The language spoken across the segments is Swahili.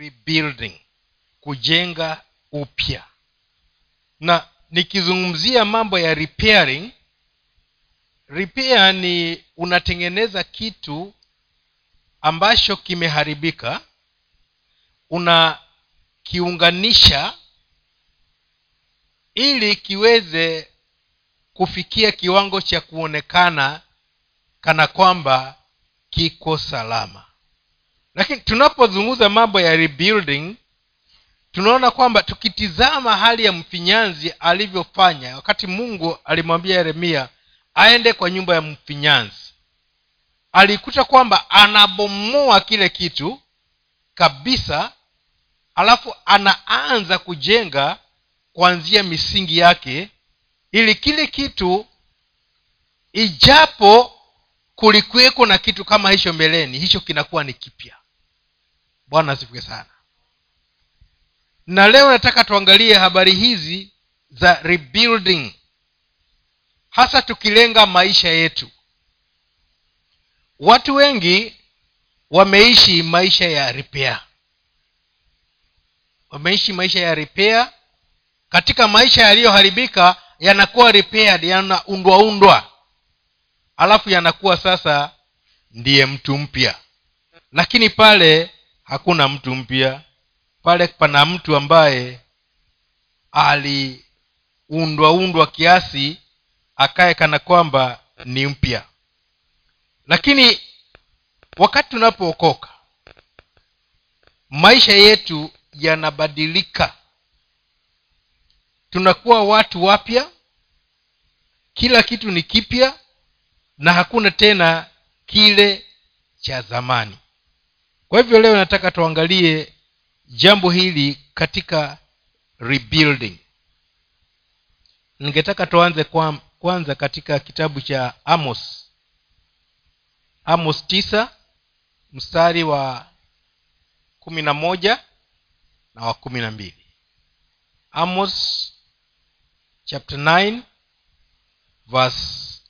rebuilding kujenga upya. Na nikizungumzia mambo ya repairing repair ni unatengeneza kitu ambacho kimeharibika unakiunganisha ili kiweze kufikia kiwango cha kuonekana kana kwamba kiko salama lakini tunapozungumza mambo ya rebuilding tunaona kwamba tukitizama hali ya mfinyanzi alivyofanya wakati mungu alimwambia yeremia aende kwa nyumba ya mfinyanzi alikuta kwamba anabomoa kile kitu kabisa alafu anaanza kujenga kuanzia misingi yake ili kile kitu ijapo kulikuweko na kitu kama hicho mbeleni hicho kinakuwa ni kipya bwana asifiwe sana. Na leo nataka tuangalie habari hizi za rebuilding hasa tukilenga maisha yetu. Watu wengi wameishi maisha ya repair. Wameishi maisha ya repair. Katika maisha yaliyoharibika yanakuwa repaired yanaundwaundwa alafu yanakuwa sasa ndiye mtu mpya. Lakini pale hakuna mtu mpya. Pale pana mtu ambaye aliundwaundwa kiasi akaye kana kwamba ni mpya. Lakini wakati tunapookoka maisha yetu yanabadilika. Tunakuwa watu wapya kila kitu ni kipya na hakuna tena kile cha zamani kwa hivyo leo nataka tuangalie jambo hili katika rebuilding. Ningetaka tuanze kwa, kwanza katika kitabu cha amos. Amos tisa mstari wa kumi na moja na wa kumi na mbili. Amos chapter 9 verse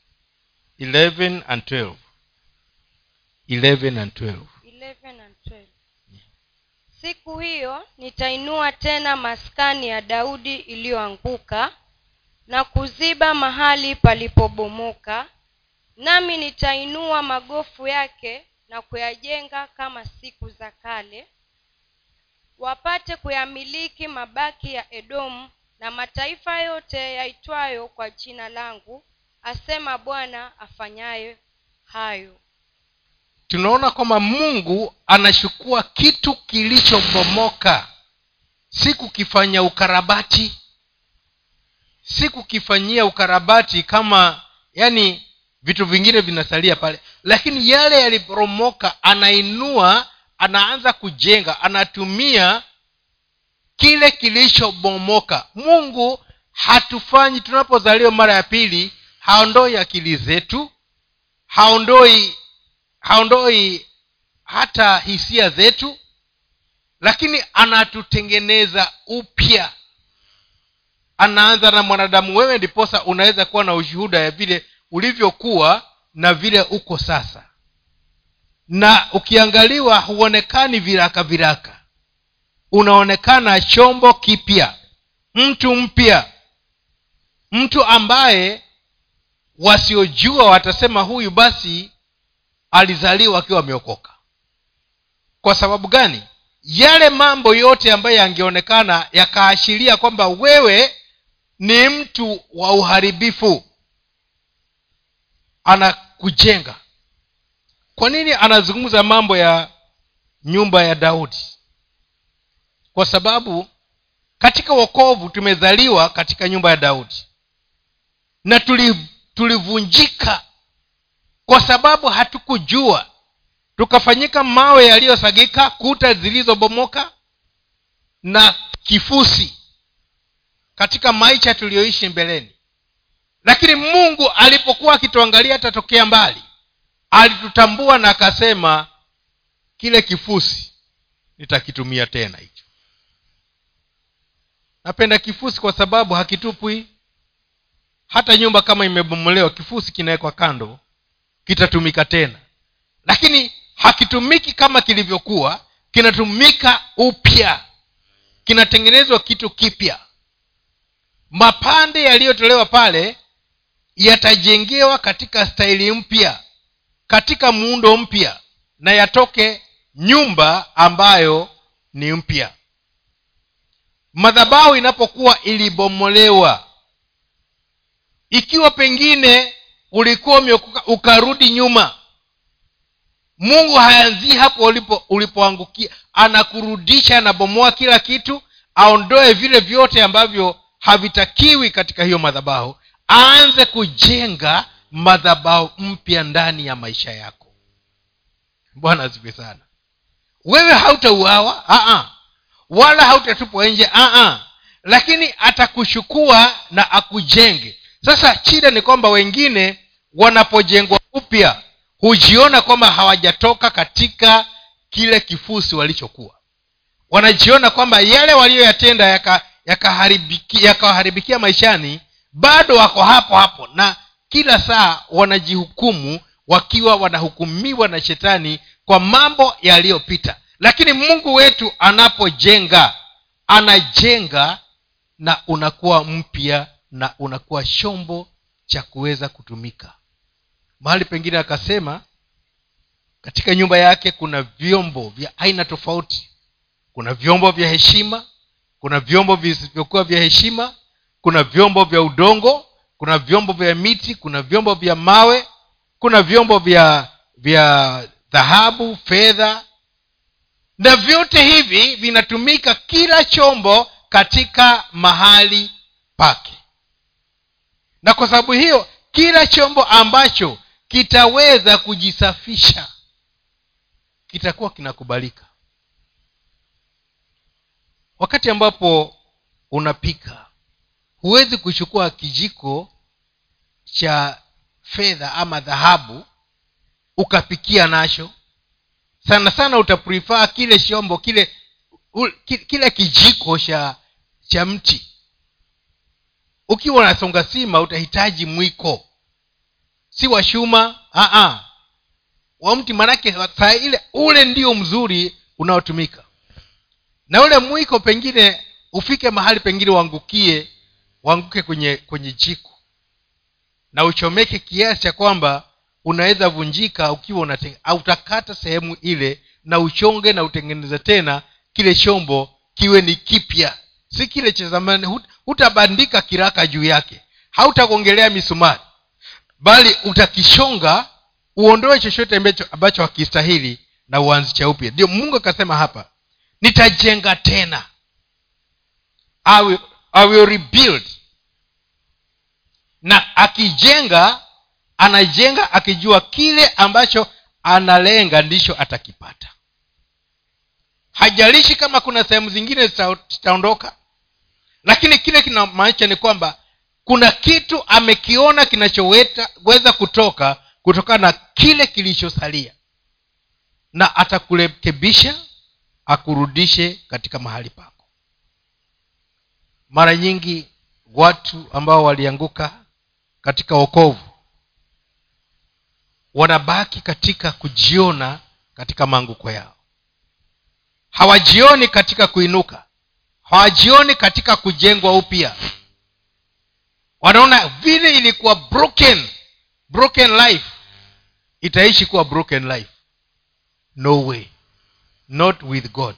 11 and 12 11 and 12 11 and 12. Siku hiyo nitainua tena maskani ya daudi iliyoanguka na kuziba mahali palipobomoka nami nitainua magofu yake na kuyajenga kama siku za kale wapate kuyamiliki mabaki ya edomu na mataifa yote yaitwayo kwa jina langu asema bwana afanyaye hayo tunaona kwamba mungu anachukua kitu kilichobomoka. Si kukifanya ukarabati. Si kukifanyia ukarabati kama yani vitu vingine vinasalia pale. Lakini yale yaliporomoka anainua anaanza kujenga anatumia kile kilichobomoka. Mungu hatufanyi tunapozaliwa mara ya pili haondoi akili zetu haondoi haondoi hata hisia zetu lakini anatutengeneza upya. Anaanza na mwanadamu wewe ndiposa unaweza kuwa na ushuhuda ya vile ulivyokuwa na vile uko sasa. Na ukiangaliwa huonekani viraka viraka. Unaonekana chombo kipya mtu mpya. Mtu ambaye wasiojua watasema huyu basi alizaliwa akiwa ameokoka. Kwa sababu gani? Yale mambo yote ambayo yangeonekana yakaashiria kwamba wewe ni mtu wa uharibifu. Anakujenga. Kwa nini anazungumza mambo ya nyumba ya daudi? Kwa sababu katika wokovu tumezaliwa katika nyumba ya daudi. Na tulivunjika kwa sababu hatukujua tukafanyika mawe yaliyosagika kuta zilizobomoka na kifusi katika maisha tuliyoishi mbeleni. Lakini mungu alipokuwa akituangalia atatokea mbali alitutambua na akasema kile kifusi nitakitumia tena hicho. Napenda kifusi kwa sababu hakitupwi. Hata nyumba kama imebomolewa kifusi kinawekwa kando kitatumika tena. Lakini hakitumiki kama kilivyokuwa kinatumika upya. Kinatengenezwa kitu kipya. Mapande yaliyotolewa pale yatajengewa katika staili mpya katika muundo mpya na yatoke nyumba ambayo ni mpya. Madhabahu inapokuwa ilibomolewa ikiwa pengine ulikuwa umeokoka ukarudi nyuma. Mungu haanzii hapo ulipo ulipoangukia. Anakurudisha anabomoa kila kitu aondoe vile vyote ambavyo havitakiwi katika hiyo madhabahu. Aanze kujenga madhabahu mpya ndani ya maisha yako. Bwana asifiwe sana. Wewe hautauawa? Wala hautatupwa nje? Lakini atakushukua na akujenge sasa shida ni kwamba wengine wanapojengwa upya hujiona kwamba hawajatoka katika kile kifusi walichokuwa. Wanajiona kwamba yale waliyoyatenda yakawaharibikia yaka yaka maishani bado wako hapo hapo na kila saa wanajihukumu wakiwa wanahukumiwa na shetani kwa mambo yaliyopita. Lakini mungu wetu anapojenga anajenga na unakuwa mpya na unakuwa chombo cha kuweza kutumika. Mahali pengine akasema katika nyumba yake kuna vyombo vya aina tofauti. Kuna vyombo vya heshima kuna vyombo visivyokuwa vya heshima kuna vyombo vya udongo kuna vyombo vya miti kuna vyombo vya mawe kuna vyombo vya vya dhahabu fedha. Na vyote hivi vinatumika kila chombo katika mahali pake na kwa sababu hiyo kila chombo ambacho kitaweza kujisafisha kitakuwa kinakubalika. Wakati ambapo unapika huwezi kuchukua kijiko cha fedha ama dhahabu ukapikia nacho. Sana sana utaprifaa kile chombo kile kile kijiko cha cha mti ukiwa unasonga sima utahitaji mwiko. Si wa shuma wa mti manake saa ile ule ndio mzuri unaotumika. Na ule mwiko pengine ufike mahali pengine uangukie uanguke kwenye kwenye jiko. Na uchomeke kiasi cha kwamba unaweza vunjika ukiwa utakata sehemu ile na uchonge na utengeneze tena kile chombo kiwe ni kipya. Si kile cha zamani hutabandika kiraka juu yake. Hautakuongelea misumari. Bali utakishonga uondoe chochote ambacho, hakistahili na uanzisha upya ndio mungu akasema hapa nitajenga tena. I will, I will rebuild. Na akijenga anajenga akijua kile ambacho analenga ndicho atakipata. Hajalishi kama kuna sehemu zingine zitaondoka lakini kile kinamaanisha ni kwamba kuna kitu amekiona kinachoweza kutoka kutokana na kile kilichosalia. Na atakurekebisha akurudishe katika mahali pako. Mara nyingi watu ambao walianguka katika wokovu wanabaki katika kujiona katika maanguko yao. Hawajioni katika kuinuka hawajioni katika kujengwa upya. Wanaona vile ilikuwa broken broken life. Itaishi kuwa broken life. No way. Not with god.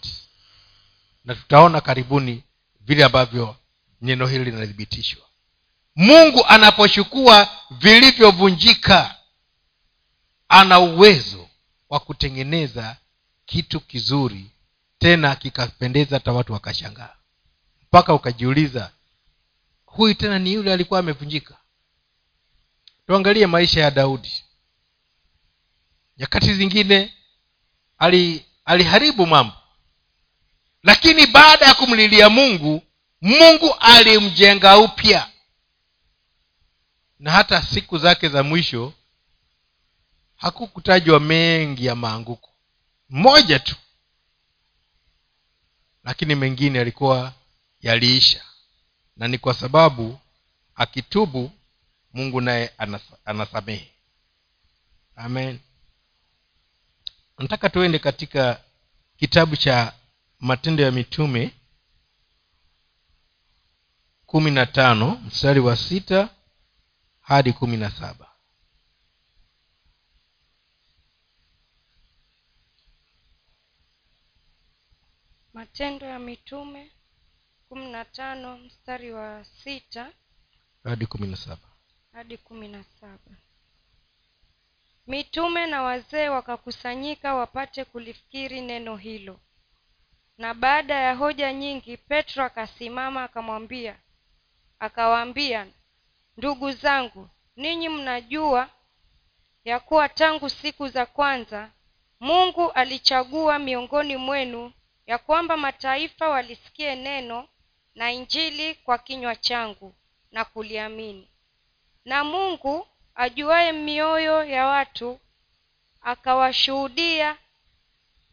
Na tutaona karibuni vile ambavyo neno hili linathibitishwa. Mungu anapochukua vilivyovunjika ana uwezo wa kutengeneza kitu kizuri tena kikapendeza hata watu wakashangaa mpaka ukajiuliza huyu tena ni yule alikuwa amevunjika? Tuangalie maisha ya daudi. Nyakati zingine ali aliharibu mambo. Lakini baada ya kumlilia mungu mungu alimjenga upya. Na hata siku zake za mwisho hakukutajwa mengi ya maanguko. Mmoja tu. Lakini mengine yalikuwa yaliisha. Na ni kwa sababu akitubu mungu naye anas- anasamehe. Amen. Nataka tuende katika kitabu cha matendo ya mitume kumi na tano mstari wa sita hadi kumi na saba. Matendo ya mitume kumi na tano mstari wa sita. Hadi kumi na saba. Hadi kumi na saba. Mitume na wazee wakakusanyika wapate kulifikiri neno hilo. Na baada ya hoja nyingi petro akasimama akamwambia akawaambia ndugu zangu ninyi mnajua ya kuwa tangu siku za kwanza mungu alichagua miongoni mwenu ya kwamba mataifa walisikie neno na injili kwa kinywa changu na kuliamini. Na mungu ajuaye mioyo ya watu akawashuhudia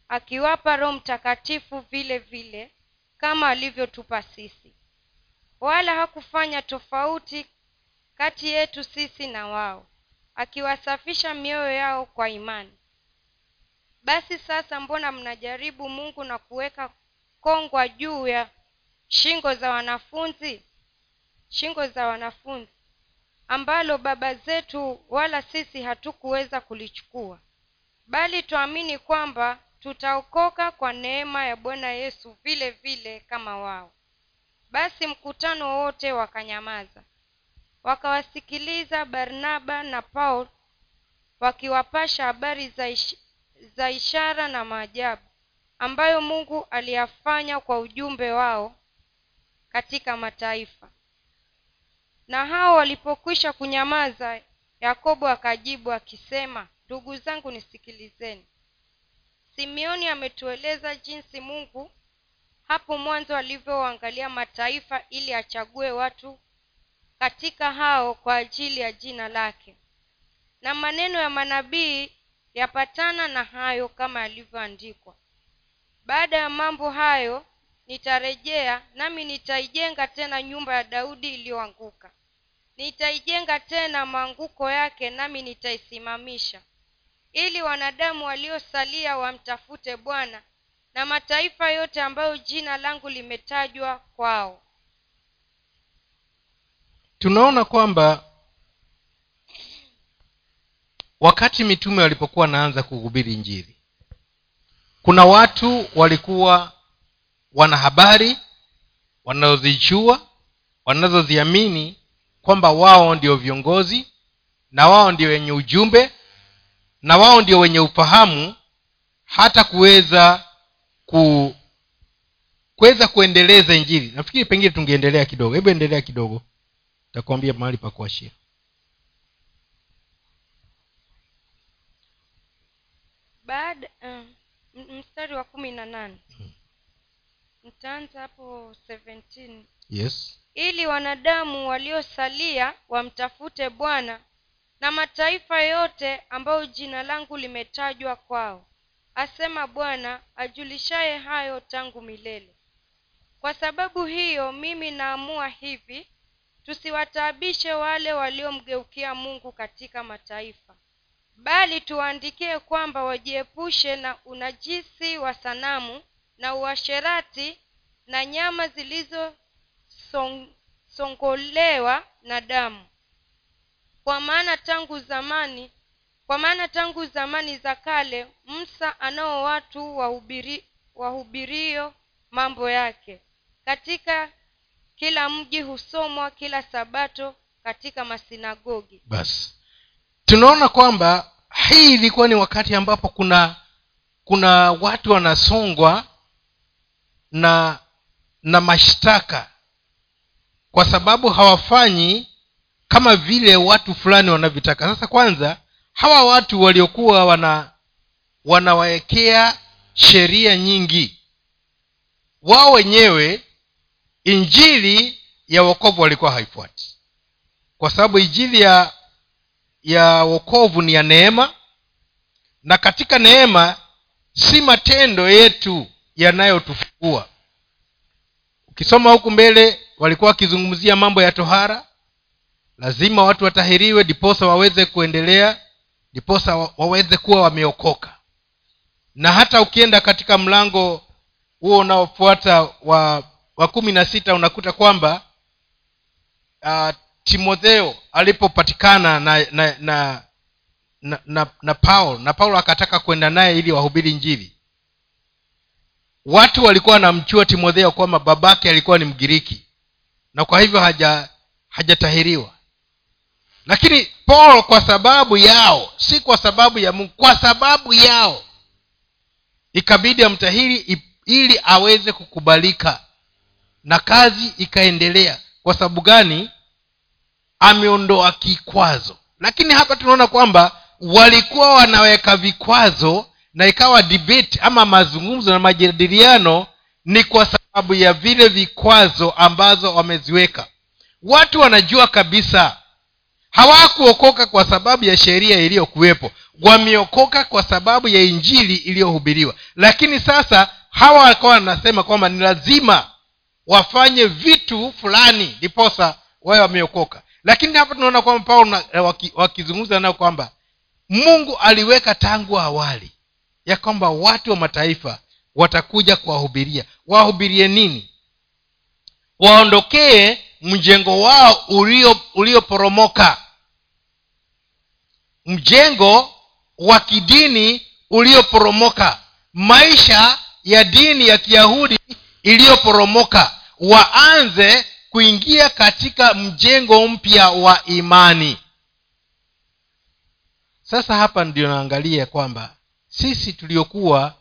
akiwapa roho mtakatifu vile vile kama alivyotupa sisi. Wala hakufanya tofauti kati yetu sisi na wao akiwasafisha mioyo yao kwa imani. Basi sasa mbona mnajaribu mungu na kuweka kongwa juu ya shingo za wanafunzi shingo za wanafunzi ambalo baba zetu wala sisi hatukuweza kulichukua. Bali twaamini kwamba tutaokoka kwa neema ya bwana yesu vile vile kama wao. Basi mkutano wote wakanyamaza. Wakawasikiliza barnaba na paul wakiwapasha habari za, ish, za ishara na maajabu ambayo mungu aliyafanya kwa ujumbe wao katika mataifa. Na hao walipokwisha kunyamaza yakobo akajibu akisema ndugu zangu nisikilizeni. Simeoni ametueleza jinsi mungu hapo mwanzo alivyoangalia mataifa ili achague watu katika hao kwa ajili ya jina lake. Na maneno ya manabii yapatana na hayo kama yalivyoandikwa. Baada ya mambo hayo nitarejea nami nitaijenga tena nyumba ya daudi iliyoanguka. Nitaijenga tena maanguko yake nami nitaisimamisha. Ili wanadamu waliosalia wamtafute bwana na mataifa yote ambayo jina langu limetajwa kwao. Tunaona kwamba wakati mitume walipokuwa wanaanza kuhubiri njiri kuna watu walikuwa wana habari wanazozijua wanazoziamini kwamba wao ndio viongozi na wao ndio wenye ujumbe na wao ndio wenye ufahamu hata kuweza ku kuweza kuendeleza injili. Nafikiri pengine tungeendelea kidogo. Hebu endelea kidogo. Takuambia mahali pa kuashia. Baada um, mstari wa kumi na nane ntaanza hapo 17 yes. Ili wanadamu waliosalia wamtafute bwana na mataifa yote ambayo jina langu limetajwa kwao asema bwana ajulishaye hayo tangu milele. Kwa sababu hiyo mimi naamua hivi tusiwataabishe wale waliomgeukia mungu katika mataifa bali tuwaandikie kwamba wajiepushe na unajisi wa sanamu na uasherati na nyama zilizosongolewa na damu. Kwa maana tangu zamani kwa maana tangu zamani za kale msa anao watu wahubiri, wahubirio mambo yake. Katika kila mji husomwa kila sabato katika masinagogi. Basi tunaona kwamba hii ilikuwa ni wakati ambapo kuna kuna watu wanasongwa na na mashtaka. Kwa sababu hawafanyi kama vile watu fulani wanavyotaka. Sasa kwanza hawa watu waliokuwa wana wanawawekea sheria nyingi. Wao wenyewe injili ya wokovu walikuwa haifuati. Kwa sababu injili ya ya wokovu ni ya neema na katika neema si matendo yetu yanayotufungua ukisoma huku mbele walikuwa wakizungumzia mambo ya tohara. Lazima watu watahiriwe diposa waweze kuendelea diposa waweze kuwa wameokoka. Na hata ukienda katika mlango huo unaofuata wa wa kumi na sita unakuta kwamba uh, timotheo alipopatikana na na na na, na, na paul na paulo akataka kwenda naye ili wahubiri njiri watu walikuwa wanamchua timotheo kwamba babake alikuwa ni mgiriki. Na kwa hivyo haja hajatahiriwa. Lakini paul kwa sababu yao si kwa sababu ya mungu kwa sababu yao ikabidi amtahiri ili aweze kukubalika. Na kazi ikaendelea. Kwa sababu gani? Ameondoa kikwazo. Lakini hapa tunaona kwamba walikuwa wanaweka vikwazo na ikawa debate ama mazungumzo na majadiliano ni kwa sababu ya vile vikwazo ambazo wameziweka. Watu wanajua kabisa hawakuokoka kwa sababu ya sheria iliyokuwepo. Wameokoka kwa sababu ya injili iliyohubiriwa. Lakini sasa hawa wakawa wanasema kwamba ni lazima wafanye vitu fulani ndiposa wawe wameokoka. Lakini hapa tunaona kwamba paulo wakizungumza nao kwamba mungu aliweka tangu awali ya kwamba watu wa mataifa watakuja kuwahubiria. Wahubirie nini? Waondokee mjengo wao ulioporomoka. Ulio mjengo wa kidini ulioporomoka. Maisha ya dini ya kiyahudi iliyoporomoka. Waanze kuingia katika mjengo mpya wa imani. Sasa hapa ndio naangalia kwamba sisi tuliokuwa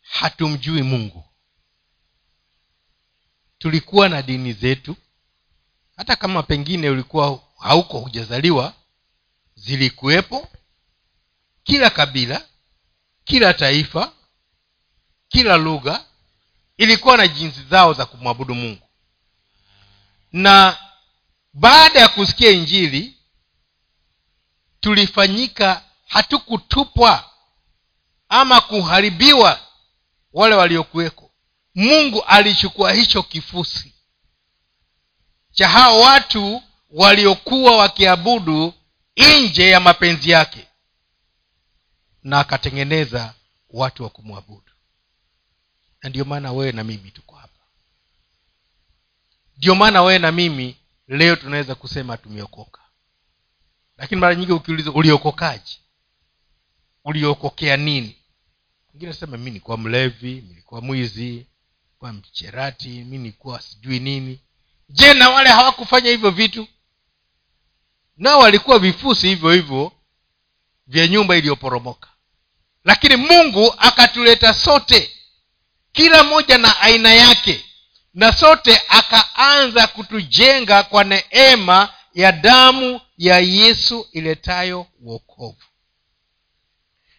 hatumjui mungu. Tulikuwa na dini zetu. Hata kama pengine ulikuwa hauko hujazaliwa zilikuwepo kila kabila kila taifa kila lugha ilikuwa na jinsi zao za kumwabudu mungu. Na baada ya kusikia injili tulifanyika hatukutupwa ama kuharibiwa wale waliokuweko. Mungu alichukua hicho kifusi cha hao watu waliokuwa wakiabudu nje ya mapenzi yake na akatengeneza watu wa kumwabudu. Na ndio maana wewe na mimi tuko hapa. Ndiyo maana wewe na mimi leo tunaweza kusema tumeokoka. Lakini mara nyingi ukiuliza uliokokaji uliokokea nini mwingine nasema mi nikuwa mlevi nilikuwa mwizi kuwa mcherati mi nikuwa sijui nini. Je na wale hawakufanya hivyo vitu? Nao walikuwa vifusi hivyo hivyo vya nyumba iliyoporomoka. Lakini mungu akatuleta sote kila moja na aina yake na sote akaanza kutujenga kwa neema ya damu ya yesu iletayo uokovu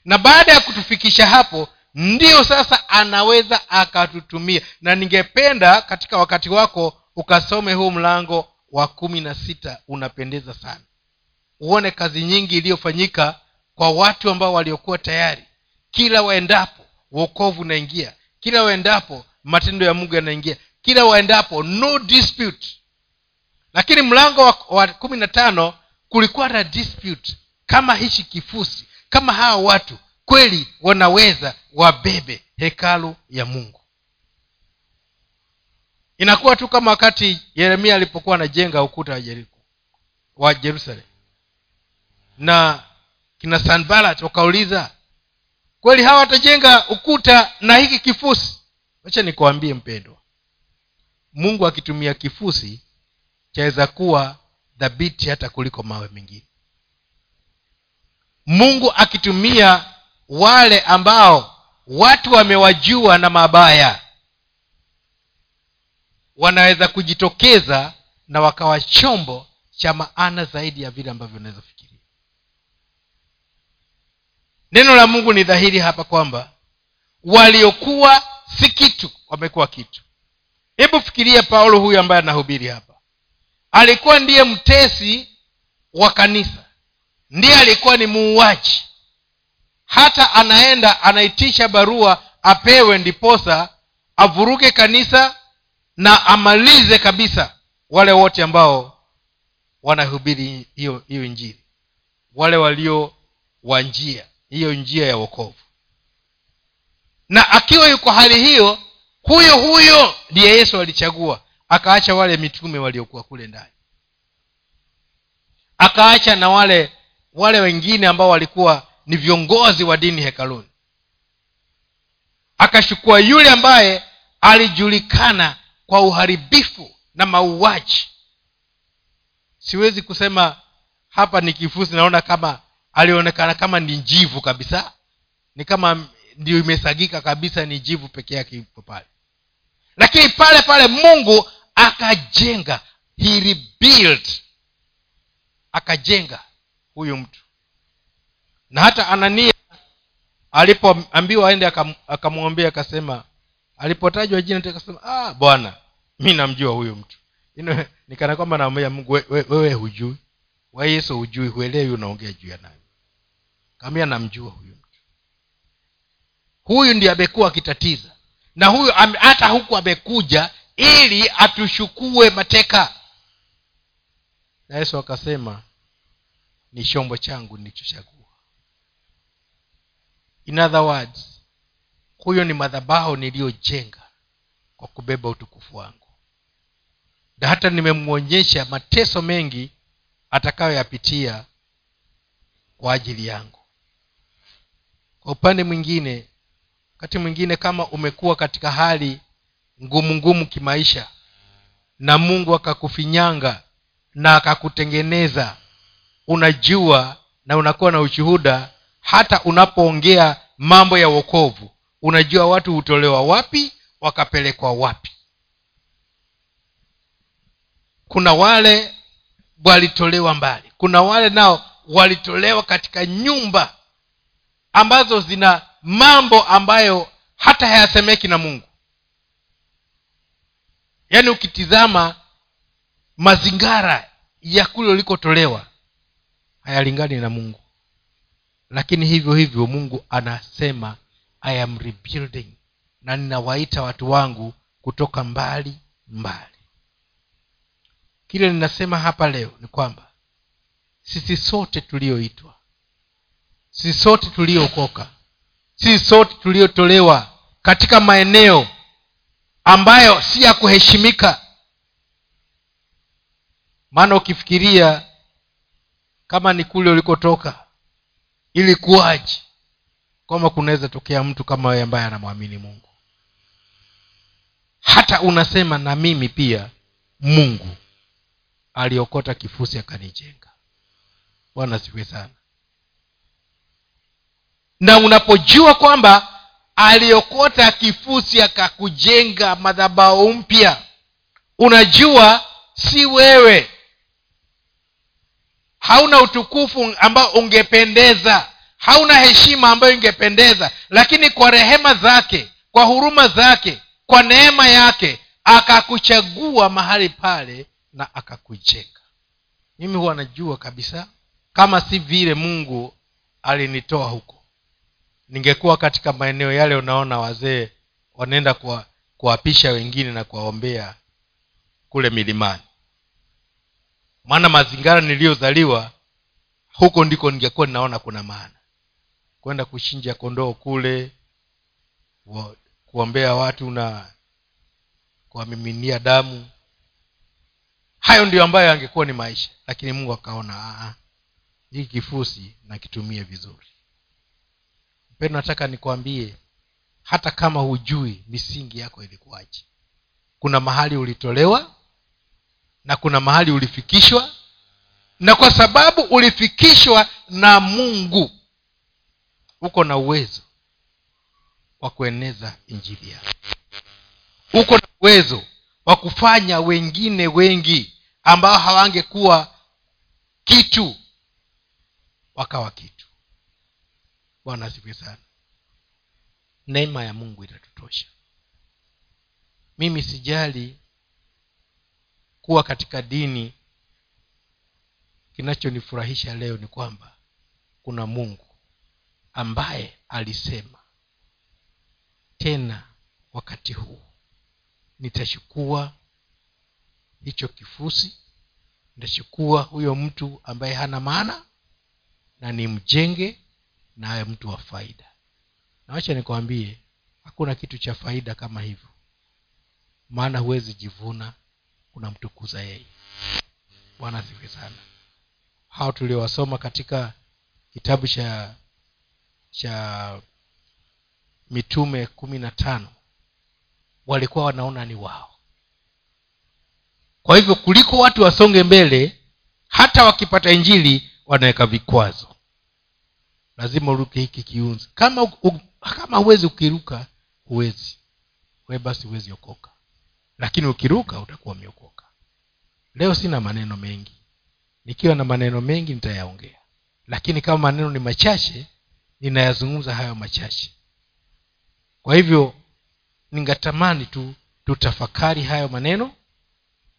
na baada ya kutufikisha hapo ndiyo sasa anaweza akatutumia. Na ningependa katika wakati wako ukasome huu mlango wa kumi na sita unapendeza sana. Uone kazi nyingi iliyofanyika kwa watu ambao waliokuwa tayari. Kila waendapo uokovu unaingia. Kila waendapo matendo ya mungu yanaingia. Kila waendapo no dispute. Lakini mlango wa, wa kumi na tano kulikuwa na dispute kama hichi kifusi kama hawa watu kweli wanaweza wabebe hekalu ya mungu. Inakuwa tu kama wakati yeremia alipokuwa anajenga ukuta wa jerusalem. Na kina sanbalat wakauliza kweli hawa watajenga ukuta na hiki kifusi? Wacha nikuambie mpendwa mungu akitumia kifusi chaweza kuwa dhabiti hata kuliko mawe mengine mungu akitumia wale ambao watu wamewajua na mabaya wanaweza kujitokeza na wakawa chombo cha maana zaidi ya vile ambavyo unaweza fikiria. Neno la mungu ni dhahiri hapa kwamba waliokuwa si kitu wamekuwa kitu. Hebu fikiria paulo huyu ambaye anahubiri hapa. Alikuwa ndiye mtesi wa kanisa ndiye alikuwa ni muuaji. Hata anaenda anaitisha barua apewe ndiposa avuruge kanisa na amalize kabisa wale wote ambao wanahubiri hiyo njiri wale walio wa njia hiyo njia ya wokovu. Na akiwa yuko hali hiyo huyo huyo ndiye yesu alichagua. Akaacha wale mitume waliokuwa kule ndani. Akaacha na wale wale wengine ambao walikuwa ni viongozi wa dini hekaluni. Akachukua yule ambaye alijulikana kwa uharibifu na mauaji. Siwezi kusema hapa ni kifusi naona kama alionekana kama ni njivu kabisa. Ni kama ndio imesagika kabisa ni jivu peke yake ipo pale. Lakini pale pale mungu akajenga he rebuild akajenga huyu mtu. Na hata anania alipoambiwa aende akamwambia akasema alipotajwa jina akasema ah bwana mi namjua huyu mtu. Ino, nikana kwamba naambia mungu wewe we, we hujui. Wa yesu hujui huelewi unaongea juu ya nani. Kamia namjua huyu mtu. Huyu ndiye amekuwa akitatiza. Na huyu hata huku amekuja ili atushukue mateka. Na yesu akasema ni chombo changu nilichochagua. In other words huyo ni madhabahu niliyojenga kwa kubeba utukufu wangu. Na hata nimemwonyesha mateso mengi atakayoyapitia kwa ajili yangu. Kwa upande mwingine wakati mwingine kama umekuwa katika hali ngumu ngumu kimaisha na mungu akakufinyanga na akakutengeneza unajua na unakuwa na ushuhuda hata unapoongea mambo ya wokovu. Unajua watu hutolewa wapi wakapelekwa wapi. Kuna wale walitolewa mbali. Kuna wale nao walitolewa katika nyumba ambazo zina mambo ambayo hata hayasemeki na mungu. Yaani ukitizama mazingara ya kule ulikotolewa hayalingani na mungu. Lakini hivyo hivyo mungu anasema i am rebuilding na ninawaita watu wangu kutoka mbali mbali. Kile ninasema hapa leo ni kwamba sisi sote tulioitwa sisi sote tuliookoka sisi sote tuliotolewa katika maeneo ambayo si ya kuheshimika. Maana ukifikiria kama ni kule ulikotoka ilikuwaji kwamba kunaweza tokea mtu kama wewe ambaye anamwamini mungu. Hata unasema na mimi pia mungu aliokota kifusi akanijenga. Bwana siwe sana. Na unapojua kwamba aliokota kifusi akakujenga madhabao mpya unajua si wewe hauna utukufu ambao ungependeza. Hauna heshima ambayo ingependeza. Lakini kwa rehema zake kwa huruma zake kwa neema yake akakuchagua mahali pale na akakujenga. Mimi huwa najua kabisa kama si vile mungu alinitoa huko. Ningekuwa katika maeneo yale unaona wazee wanaenda kuwapisha wengine na kuwaombea kule milimani maana mazingara niliyozaliwa huko ndiko ningekuwa ninaona kuna maana. Kwenda kuchinja kondoo kule kuombea watu na kuwamiminia damu. Hayo ndio ambayo angekuwa ni maisha lakini mungu akaona hii kifusi nakitumie vizuri. Mpendo nataka nikwambie hata kama hujui misingi yako ilikuwaje kuna mahali ulitolewa na kuna mahali ulifikishwa na kwa sababu ulifikishwa na mungu uko na uwezo wa kueneza injili yako. Uko na uwezo wa kufanya wengine wengi ambao hawangekuwa kitu wakawa kitu. Bwana asifiwe sana. Neema ya mungu itatutosha. Mimi sijali kuwa katika dini kinachonifurahisha leo ni kwamba kuna mungu ambaye alisema tena wakati huu nitachukua hicho kifusi nitachukua huyo mtu ambaye hana maana na nimjenge awe mtu wa faida. Nawacha nikwambie hakuna kitu cha faida kama hivyo. Maana huwezi jivuna unamtukuza yeye. Bwana asifiwe sana. Hao tuliowasoma katika kitabu cha cha mitume kumi na tano walikuwa wanaona ni wao. Kwa hivyo kuliko watu wasonge mbele hata wakipata injili wanaweka vikwazo. Lazima uruke hiki kiunzi. Kama u, kama huwezi ukiruka huwezi. We basi huwezi okoka lakini ukiruka utakuwa umeokoka. Leo sina maneno mengi. Nikiwa na maneno mengi nitayaongea. Lakini kama maneno ni machache ninayazungumza hayo machache. Kwa hivyo ningatamani tu tutafakari hayo maneno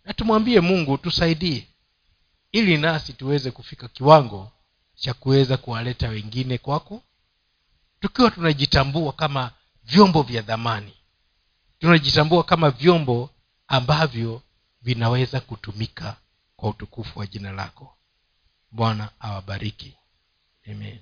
na tumwambie mungu tusaidie ili nasi tuweze kufika kiwango cha kuweza kuwaleta wengine kwako tukiwa tunajitambua kama vyombo vya dhamani tunajitambua kama vyombo ambavyo vinaweza kutumika kwa utukufu wa jina lako. Bwana awabariki. Amen